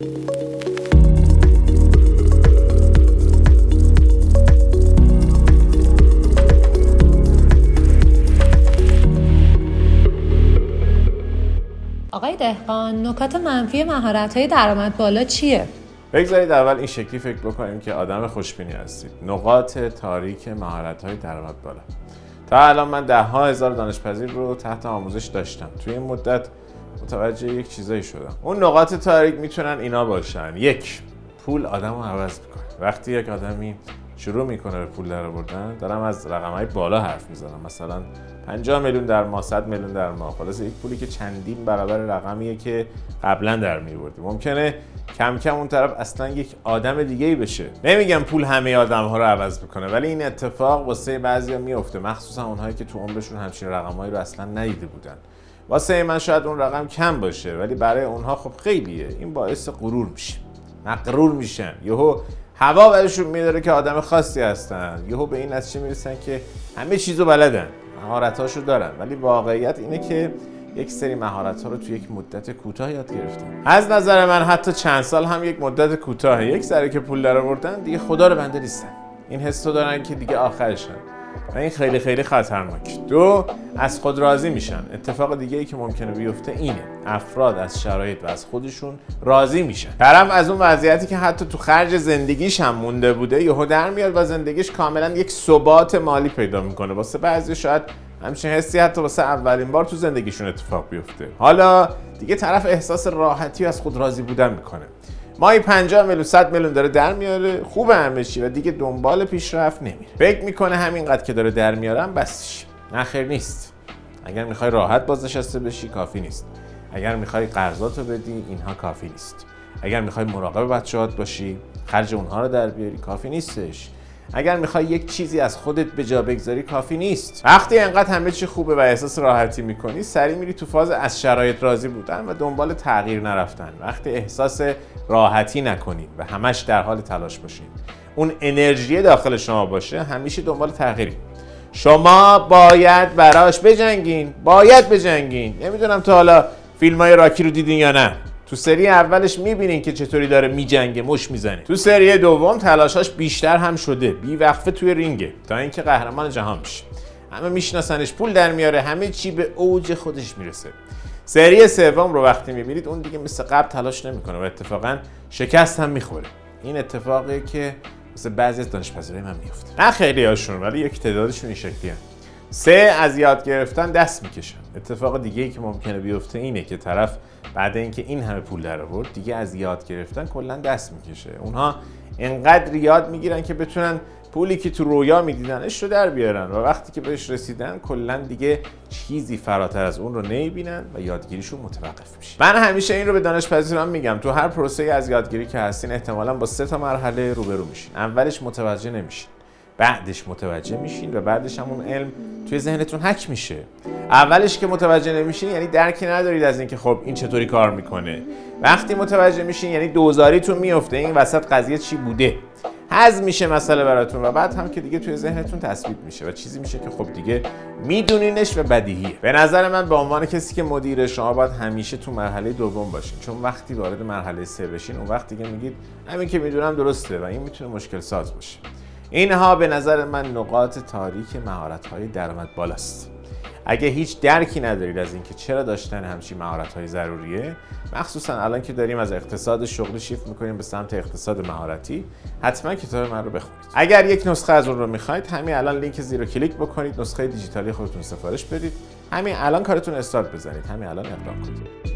آقای دهقان نکات منفی مهارت های درآمد بالا چیه؟ بگذارید اول این شکلی فکر بکنیم که آدم خوشبینی هستید. نقاط تاریک مهارت های درآمد بالا. تا الان من ده ها هزار دانشپذیر رو تحت آموزش داشتم. توی این مدت متوجه یک چیزایی شدم. اون نقاط تاریک می‌تونن اینا باشن. یک پول آدم رو عوض می‌کنه. وقتی یک آدمی شروع می‌کنه به پول در آوردن دارم از رقم های بالا حرف می‌زنم. مثلا 50 میلیون در ماه 100 میلیون در ماه. خلاص یک پولی که چندین برابر رقمیه که قبلا در میوردی ممکنه کم کم اون طرف اصلا یک آدم دیگه ای بشه. نمیگم پول همه آدم ها رو عوض می‌کنه ولی این اتفاق واسه بعضیا میفته مخصوصا اونهایی که تو عمرشون همچین رقمایی رو اصلا ندیده بودن. واسه من شاید اون رقم کم باشه ولی برای اونها خب خیلیه. این باعث غرور میشه. مقرور میشن. یهو هوا برشون میداره که آدم خاصی هستن. یهو به این نتیجه می‌رسن که همه چیزو بلدن. مهارتاشو دارن. ولی واقعیت اینه که یک سری مهارت ها رو توی یک مدت کوتاه یاد گرفتن. از نظر من حتی چند سال هم یک مدت کوتاه یک سری که پول در آوردن دیگه خدا رو بنده نیستن. این حس دارن که دیگه آخرشن. و این خیلی خیلی خطرناک. دو از خود راضی میشن. اتفاق دیگه ای که ممکنه بیفته اینه. افراد از شرایط و از خودشون راضی میشن. طرف از اون وضعیتی که حتی تو خرج زندگیش هم مونده بوده یهو در میاد و زندگیش کاملا یک ثبات مالی پیدا می‌کنه. واسه بعضی شاید همچین حسی حتی واسه اولین بار تو زندگیشون اتفاق بیفته. حالا دیگه طرف احساس راحتی از خود راضی بودن می‌کنه. ماهی 50 میلیون 100 میلیون داره در میاره. خوب همه و دیگه دنبال پیشرفت نمیره. فکر می‌کنه همینقدر که داره در میارم بسش نه خیر نیست. اگر می‌خوای راحت بازنشسته بشی کافی نیست. اگر می‌خوای قرضاتو بدی اینها کافی نیست. اگر می‌خوای مراقب بچه‌هات باشی خرج اونها رو در بیاری کافی نیستش. اگر می‌خوای یک چیزی از خودت به جا بگذاری کافی نیست. وقتی انقدر همه چی خوبه و احساس راحتی می‌کنی سری میری تو فاز از شرایط راضی بودن و دنبال تغییر نرفتن. وقتی احساس راحتی نکنید و همش در حال تلاش باشید اون انرژی داخل شما باشه همیشه دنبال تغییری. شما باید براش بجنگین. باید بجنگین. نمی‌دونم تا حالا فیلم های راکی رو دیدین یا نه. تو سری اولش می‌بینین که چطوری داره میجنگه مش می‌زنه. تو سری دوم تلاشاش بیشتر هم شده بی وقفه توی رینگه تا اینکه قهرمان جهان میشه همه میشناسنش پول در میاره همه چی به اوج خودش می‌رسه. سری سوم رو وقتی می‌بینید اون دیگه مثل قبل تلاش نمی‌کنه و اتفاقا شکست هم می‌خوره. این اتفاقی که مثل بعضی از دانشپذیرای من میفته نه خیلی هاشون ولی یک تعدادشون این شکلیه. سه از یاد گرفتن دست می‌کشن. اتفاق دیگه ای که ممکنه بیفته اینه که طرف بعد اینکه این همه پول در آورد دیگه از یاد گرفتن کلا دست می‌کشه. اونها انقدر یاد می‌گیرن که بتونن پولی که تو رویا میدیدنش رو در بیارن و وقتی که بهش رسیدن کلا دیگه چیزی فراتر از اون رو نمی‌بینن و یادگیریشون متوقف میشه. من همیشه این رو به دانشپذیران میگم. تو هر پروسه از یادگیری که هستین احتمالا با سه تا مرحله روبرو میشین. اولش متوجه نمیشین. بعدش متوجه میشین و بعدش هم اون علم توی ذهنتون حک میشه. اولش که متوجه نمیشین یعنی درکی ندارید از اینکه خب این چطوری کار می‌کنه. وقتی متوجه میشین یعنی دوزاریتون میفته این وسط قضیه چی بوده؟ حزم میشه مسئله براتون و بعد هم که دیگه توی ذهنتون تثبیت میشه و چیزی میشه که خب دیگه میدونینش و بدیهیه. به نظر من به عنوان کسی که مدیر شما باید همیشه تو مرحله دوم باشین. چون وقتی وارد مرحله سه بشین اون وقت دیگه میگید همین که می‌دونم درسته و این می‌تونه مشکل ساز باشه. اینها به نظر من نقاط تاریک مهارت های درآمد بالاست. اگه هیچ درکی ندارید از اینکه چرا داشتن همچین مهارت های ضروریه مخصوصا الان که داریم از اقتصاد شغلی شیفت می‌کنیم به سمت اقتصاد مهارتی حتما کتاب من رو بخونید. اگر یک نسخه از اون رو می‌خواید همین الان لینک زیر رو کلیک بکنید نسخه دیجیتالی خودتون سفارش بدید. همین الان کارتون استارت بزنید. همین الان اقدام کنید.